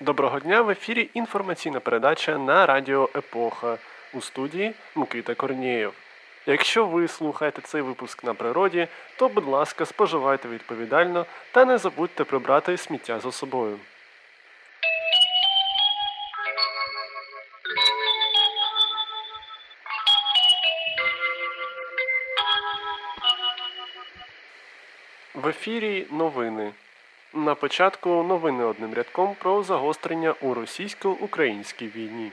Доброго дня в ефірі інформаційна передача на Радіо Епоха у студії Микита Корнієв. Якщо ви слухаєте цей випуск на природі, то, будь ласка, споживайте відповідально та не забудьте прибрати сміття за собою. В ефірі новини. На початку новини одним рядком про загострення у російсько-українській війні.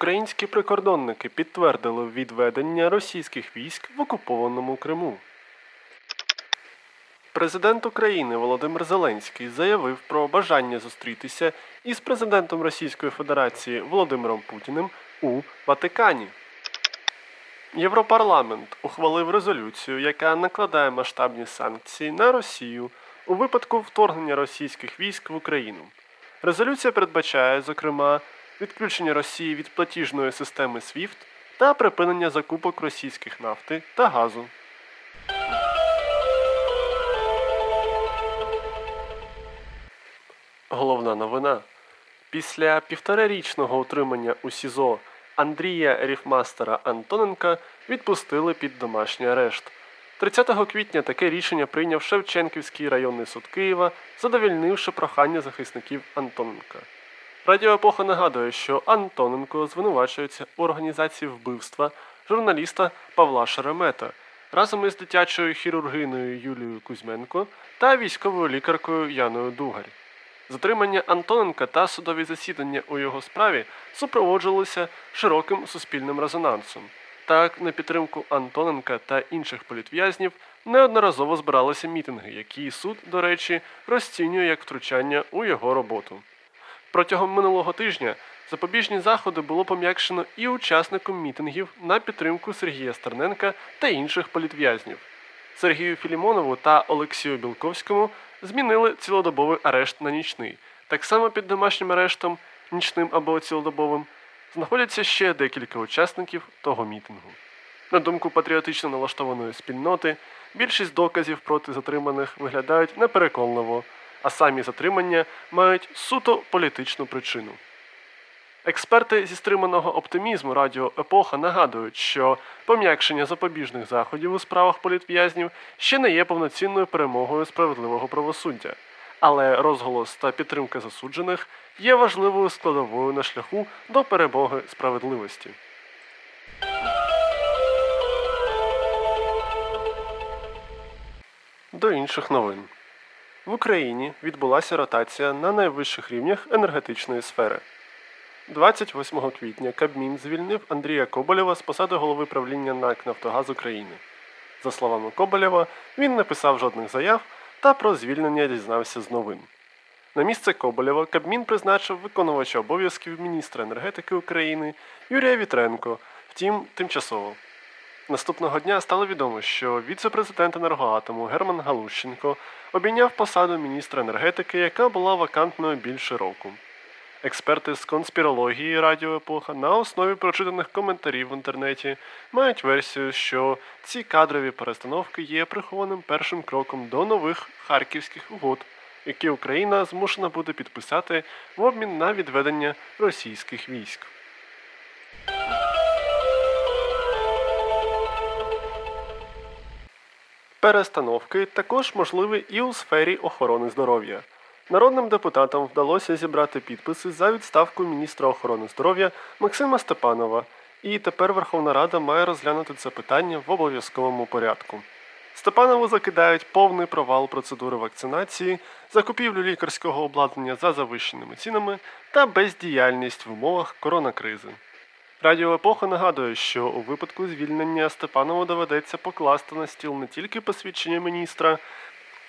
Українські прикордонники підтвердили відведення російських військ в окупованому Криму. Президент України Володимир Зеленський заявив про бажання зустрітися із президентом Російської Федерації Володимиром Путіним у Ватикані. Європарламент ухвалив резолюцію, яка накладає масштабні санкції на Росію у випадку вторгнення російських військ в Україну. Резолюція передбачає, зокрема, відключення Росії від платіжної системи SWIFT та припинення закупок російських нафти та газу. Головна новина. Після півторарічного утримання у СІЗО Андрія Ріфмастера Антоненка відпустили під домашній арешт. 30 квітня таке рішення прийняв Шевченківський районний суд Києва, задовільнивши прохання захисників Антоненка. Радіо Епоха нагадує, що Антоненко звинувачується у організації вбивства журналіста Павла Шеремета разом із дитячою хірургиною Юлією Кузьменко та військовою лікаркою Яною Дугарь. Затримання Антоненка та судові засідання у його справі супроводжувалися широким суспільним резонансом. Так, на підтримку Антоненка та інших політв'язнів неодноразово збиралися мітинги, які суд, до речі, розцінює як втручання у його роботу. Протягом минулого тижня запобіжні заходи було пом'якшено і учасникам мітингів на підтримку Сергія Стерненка та інших політв'язнів. Сергію Філімонову та Олексію Білковському змінили цілодобовий арешт на нічний. Так само під домашнім арештом, нічним або цілодобовим, знаходяться ще декілька учасників того мітингу. На думку патріотично налаштованої спільноти, більшість доказів проти затриманих виглядають непереконливо, а самі затримання мають суто політичну причину. Експерти зі стриманого оптимізму Радіо Епоха нагадують, що пом'якшення запобіжних заходів у справах політв'язнів ще не є повноцінною перемогою справедливого правосуддя, але розголос та підтримка засуджених є важливою складовою на шляху до перемоги справедливості. До інших новин. В Україні відбулася ротація на найвищих рівнях енергетичної сфери. 28 квітня Кабмін звільнив Андрія Коболєва з посади голови правління НАК Нафтогаз України. За словами Коболєва, він не писав жодних заяв та про звільнення дізнався з новин. На місце Коболєва Кабмін призначив виконувача обов'язків міністра енергетики України Юрія Вітренко, втім, тимчасово. Наступного дня стало відомо, що віце-президент енергоатому Герман Галущенко обійняв посаду міністра енергетики, яка була вакантною більше року. Експерти з конспірології Радіо Епоха на основі прочитаних коментарів в інтернеті мають версію, що ці кадрові перестановки є прихованим першим кроком до нових харківських угод, які Україна змушена буде підписати в обмін на відведення російських військ. Перестановки також можливі і у сфері охорони здоров'я. Народним депутатам вдалося зібрати підписи за відставку міністра охорони здоров'я Максима Степанова, і тепер Верховна Рада має розглянути це питання в обов'язковому порядку. Степанову закидають повний провал процедури вакцинації, закупівлю лікарського обладнання за завищеними цінами та бездіяльність в умовах коронакризи. Радіо Епоха нагадує, що у випадку звільнення Степанову доведеться покласти на стіл не тільки посвідчення міністра,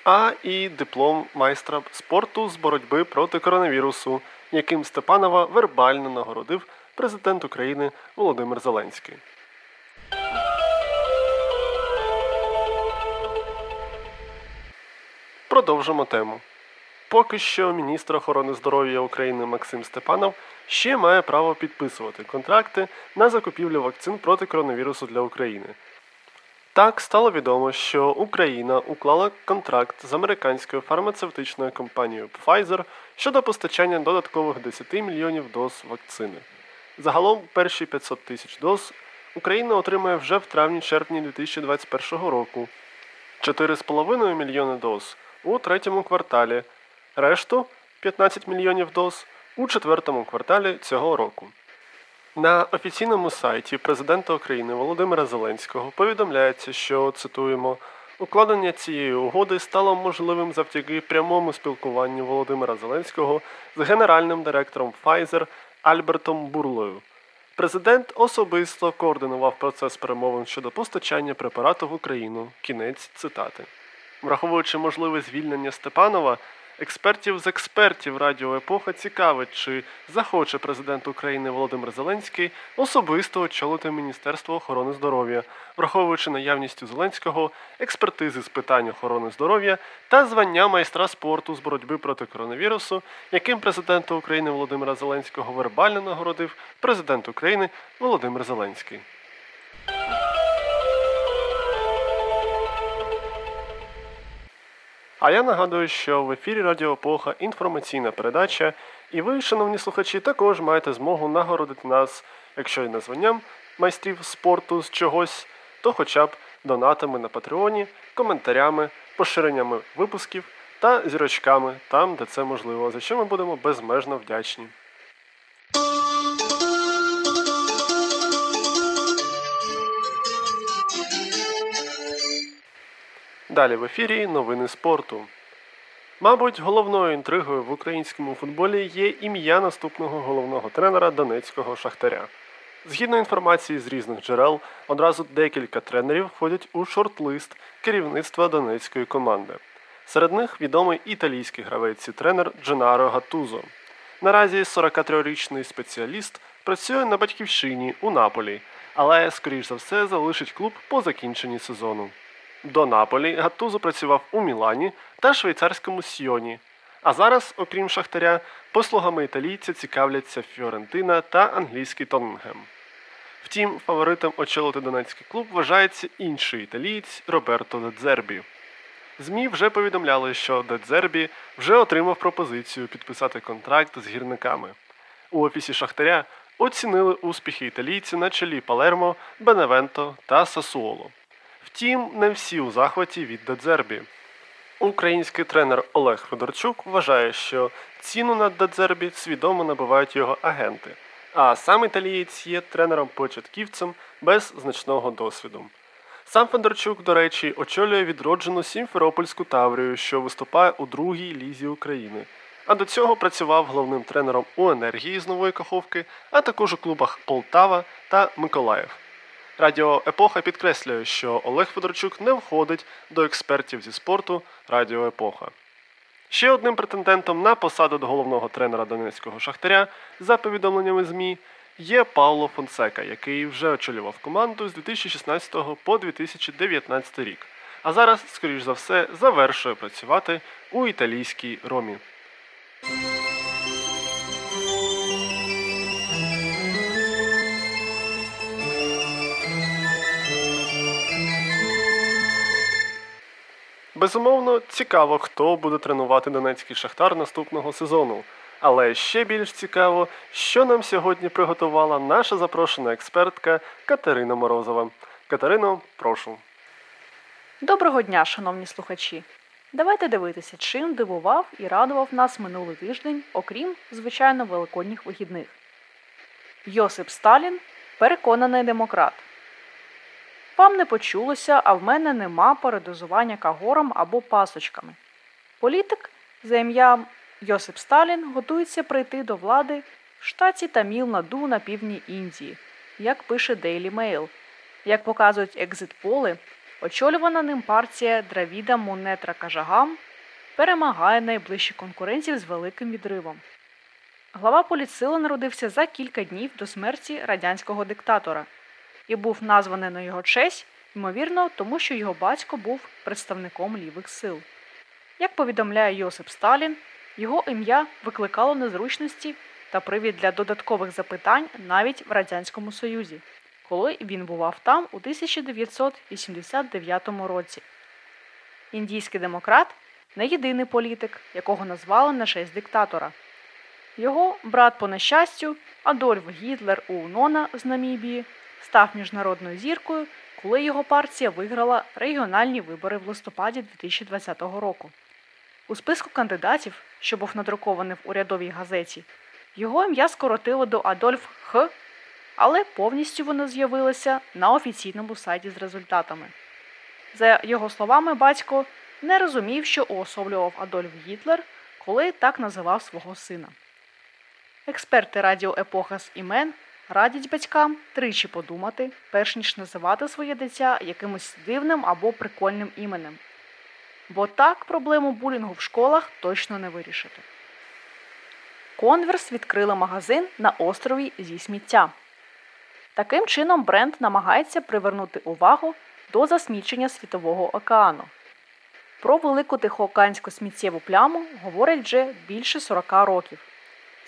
а і диплом майстра спорту з боротьби проти коронавірусу, яким Степанова вербально нагородив президент України Володимир Зеленський. продовжимо тему. Поки що міністр охорони здоров'я України Максим Степанов ще має право підписувати контракти на закупівлю вакцин проти коронавірусу для України. Так стало відомо, що Україна уклала контракт з американською фармацевтичною компанією Pfizer щодо постачання додаткових 10 мільйонів доз вакцини. Загалом перші 500 тисяч доз Україна отримає вже в травні-червні 2021 року, 4,5 мільйони доз у третьому кварталі, решту 15 мільйонів доз у четвертому кварталі цього року. На офіційному сайті президента України Володимира Зеленського повідомляється, що цитуємо. Укладення цієї угоди стало можливим завдяки прямому спілкуванню Володимира Зеленського з генеральним директором Pfizer Альбертом Бурлою. Президент особисто координував процес перемовин щодо постачання препарату в Україну. Кінець цитати. Враховуючи можливе звільнення Степанова, експертів з експертів Радіо Епоха цікавить, чи захоче президент України Володимир Зеленський особисто очолити Міністерство охорони здоров'я, враховуючи наявність у Зеленського експертизи з питань охорони здоров'я та звання майстра спорту з боротьби проти коронавірусу, яким президента України Володимира Зеленського вербально нагородив президент України Володимир Зеленський. А я нагадую, що в ефірі Радіо Епоха інформаційна передача, і ви, шановні слухачі, також маєте змогу нагородити нас, якщо і не званням майстрів спорту з чогось, то хоча б донатами на Патреоні, коментарями, поширеннями випусків та зірочками там, де це можливо, за що ми будемо безмежно вдячні. Далі в ефірі новини спорту. Мабуть, головною інтригою в українському футболі є ім'я наступного головного тренера Донецького Шахтаря. Згідно інформації з різних джерел, одразу декілька тренерів входять у шорт-лист керівництва донецької команди. Серед них відомий італійський гравець і тренер Дженаро Гатузо. Наразі 43-річний спеціаліст працює на батьківщині у Наполі, але, скоріш за все, залишить клуб по закінченні сезону. До Наполі Гатузо працював у Мілані та швейцарському Сьйоні. А зараз, окрім Шахтаря, послугами італійця цікавляться Фіорентина та англійський Тоттенгем. Втім, фаворитом очолити донецький клуб вважається інший італієць Роберто Дедзербі. ЗМІ вже повідомляли, що Дедзербі вже отримав пропозицію підписати контракт з гірниками. У офісі Шахтаря оцінили успіхи італійця на чолі Палермо, Беневенто та Сасуоло. Втім, не всі у захваті від Дедзербі. Український тренер Олег Федорчук вважає, що ціну на Дедзербі свідомо набивають його агенти, а сам італієць є тренером-початківцем без значного досвіду. Сам Федорчук, до речі, очолює відроджену Сімферопольську Таврію, що виступає у другій лізі України. А до цього працював головним тренером у енергії з нової Каховки, а також у клубах Полтава та Миколаїв. Радіо Епоха підкреслює, що Олег Федорчук не входить до експертів зі спорту Радіо Епоха. Ще одним претендентом на посаду до головного тренера Донецького Шахтаря, за повідомленнями ЗМІ, є Пауло Фонсека, який вже очолював команду з 2016 по 2019 рік. А зараз, скоріш за все, завершує працювати у італійській ромі. Безумовно, цікаво, хто буде тренувати Донецький Шахтар наступного сезону. Але ще більш цікаво, що нам сьогодні приготувала наша запрошена експертка Катерина Морозова. Катерино, прошу. Доброго дня, шановні слухачі. Давайте дивитися, чим дивував і радував нас минулий тиждень, окрім, звичайно, великодніх вихідних. Йосип Сталін переконаний демократ. Вам не почулося, а в мене нема передозування кагором або пасочками. Політик за ім'ям Йосип Сталін готується прийти до влади в штаті Таміл-Наду на півдні Індії, як пише Daily Mail. Як показують екзит-поли, очолювана ним партія Дравіда Монетра Кажагам перемагає найближчих конкурентів з великим відривом. Глава політсили народився за кілька днів до смерті радянського диктатора і був названий на його честь, ймовірно, тому що його батько був представником лівих сил. Як повідомляє Йосип Сталін, його ім'я викликало незручності та привід для додаткових запитань навіть в Радянському Союзі, коли він бував там у 1989 році. Індійський демократ не єдиний політик, якого назвали на честь диктатора. Його брат по нещастю, Адольф Гітлер у Нона з Намібії, став міжнародною зіркою, коли його партія виграла регіональні вибори в листопаді 2020 року. У списку кандидатів, що був надрукований в урядовій газеті, його ім'я скоротило до Адольф Х, але повністю воно з'явилося на офіційному сайті з результатами. За його словами, батько не розумів, що уособлював Адольф Гітлер, коли так називав свого сина. Експерти радіо Епоха з імен радять батькам тричі подумати, перш ніж називати своє дитя якимось дивним або прикольним іменем. Бо так проблему булінгу в школах точно не вирішити. Конверс відкрила магазин на острові зі сміття. Таким чином бренд намагається привернути увагу до засмічення Світового океану. Про велику тихоокеанську сміттєву пляму говорять вже більше 40 років.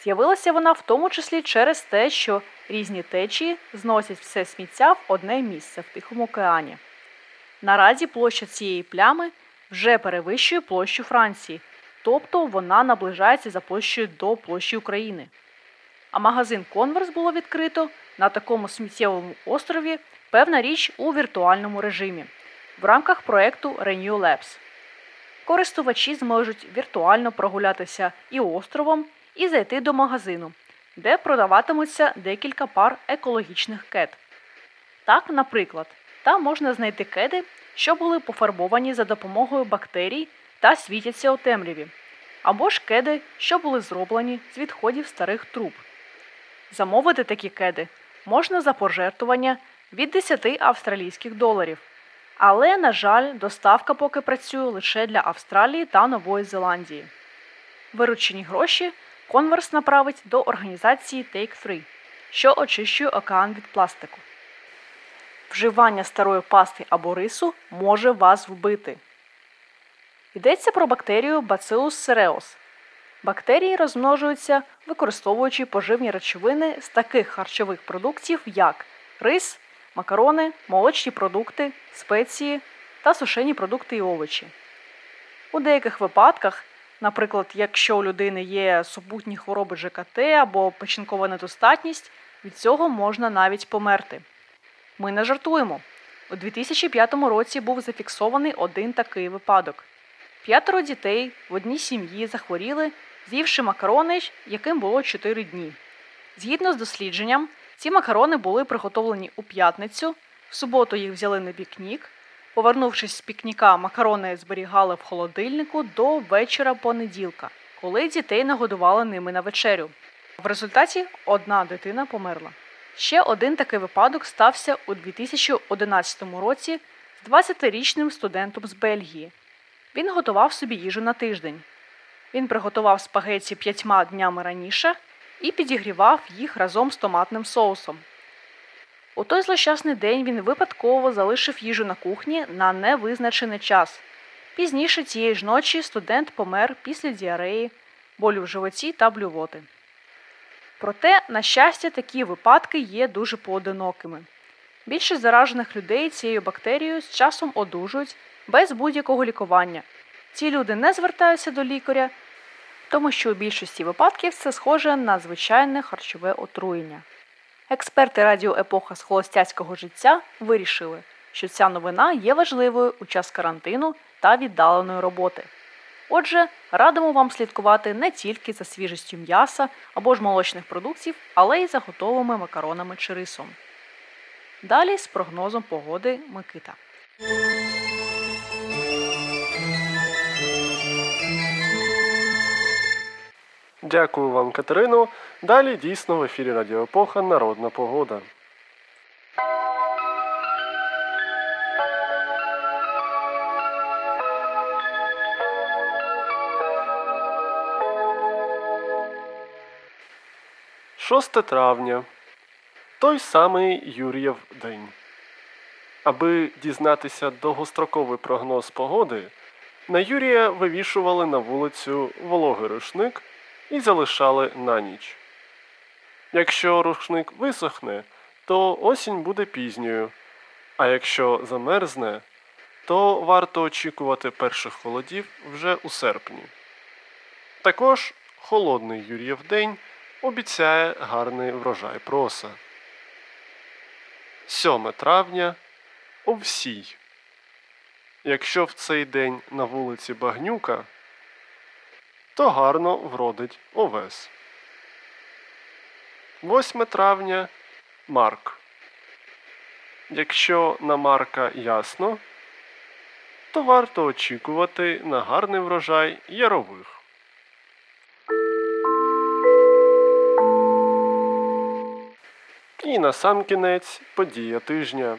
З'явилася вона в тому числі через те, що різні течії зносять все сміття в одне місце в Тихому океані. Наразі площа цієї плями вже перевищує площу Франції, тобто вона наближається за площею до площі України. А магазин Конверс було відкрито на такому сміттєвому острові певна річ у віртуальному режимі в рамках проєкту Renew Labs. Користувачі зможуть віртуально прогулятися і островом, і зайти до магазину, де продаватимуться декілька пар екологічних кед. Так, наприклад, там можна знайти кеди, що були пофарбовані за допомогою бактерій та світяться у темряві, або ж кеди, що були зроблені з відходів старих труб. Замовити такі кеди можна за пожертвування від 10 австралійських доларів. Але, на жаль, доставка поки працює лише для Австралії та Нової Зеландії. Виручені гроші Конверс направить до організації Take 3, що очищує океан від пластику. Вживання старої пасти або рису може вас вбити. Йдеться про бактерію Bacillus cereus. Бактерії розмножуються, використовуючи поживні речовини з таких харчових продуктів, як рис, макарони, молочні продукти, спеції та сушені продукти і овочі. У деяких випадках, наприклад, якщо у людини є супутні хвороби ЖКТ або печінкова недостатність, від цього можна навіть померти. Ми не жартуємо. У 2005 році був зафіксований один такий випадок. П'ятеро дітей в одній сім'ї захворіли, з'ївши макарони, яким було 4 дні. Згідно з дослідженням, ці макарони були приготовлені у п'ятницю, в суботу їх взяли на пікнік. Повернувшись з пікніка, макарони зберігали в холодильнику до вечора понеділка, коли дітей нагодували ними на вечерю. В результаті одна дитина померла. Ще один такий випадок стався у 2011 році з 20-річним студентом з Бельгії. Він готував собі їжу на тиждень. Він приготував спагеті п'ятьма днями раніше і підігрівав їх разом з томатним соусом. У той злощасний день він випадково залишив їжу на кухні на невизначений час. Пізніше цієї ж ночі студент помер після діареї, болю в животі та блювоти. Проте, на щастя, такі випадки є дуже поодинокими. Більшість заражених людей цією бактерією з часом одужують без будь-якого лікування. Ці люди не звертаються до лікаря, тому що у більшості випадків це схоже на звичайне харчове отруєння. Експерти радіо Епоха з холостяцького життя вирішили, що ця новина є важливою у час карантину та віддаленої роботи. Отже, радимо вам слідкувати не тільки за свіжістю м'яса або ж молочних продуктів, але й за готовими макаронами чи рисом. Далі з прогнозом погоди Микита. Дякую вам, Катерино. Далі дійсно в ефірі Радіо Епоха Народна погода. Шосте травня. Той самий Юрієв день. Аби дізнатися довгостроковий прогноз погоди, На Юрія вивішували на вулицю вологий рушник і залишали на ніч. Якщо рушник висохне, то осінь буде пізньою, а якщо замерзне, то варто очікувати перших холодів вже у серпні. Також холодний Юріїв день обіцяє гарний врожай проса. 7 травня Овсій. Якщо в цей день на вулиці багнюка, то гарно вродить овес. 8 травня Марк. Якщо на Марка ясно, то варто очікувати на гарний врожай ярових. І на сам кінець подія тижня.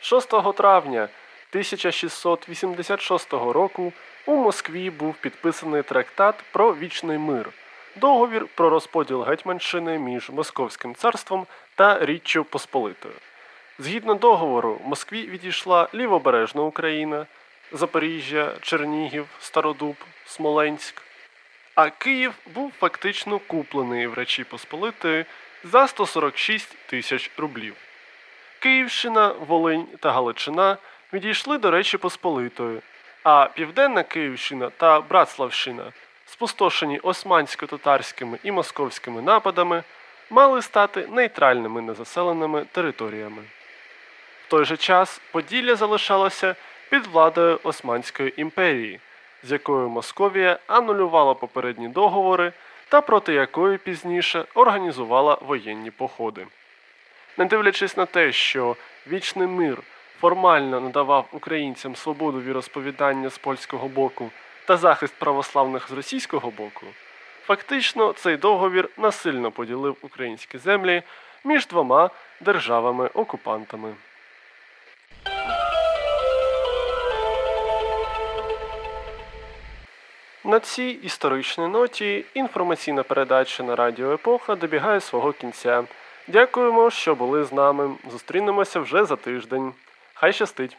6 травня 1686 року у Москві був підписаний трактат про вічний мир, договір про розподіл Гетьманщини між Московським царством та Річчю Посполитою. Згідно договору, Москві відійшла лівобережна Україна, Запоріжжя, Чернігів, Стародуб, Смоленськ. А Київ був фактично куплений в Речі Посполитої за 146 тисяч рублів. Київщина, Волинь та Галичина відійшли до Речі Посполитої, а Південна Київщина та Братславщина, спустошені османсько-татарськими і московськими нападами, мали стати нейтральними незаселеними територіями. В той же час Поділля залишалося під владою Османської імперії, з якою Московія анулювала попередні договори та проти якої пізніше організувала воєнні походи. Не дивлячись на те, що вічний мир формально надавав українцям свободу віросповідання з польського боку та захист православних з російського боку, фактично цей договір насильно поділив українські землі між двома державами-окупантами. На цій історичній ноті інформаційна передача на Радіо Епоха добігає свого кінця. Дякуємо, що були з нами. Зустрінемося вже за тиждень. Хай щастить!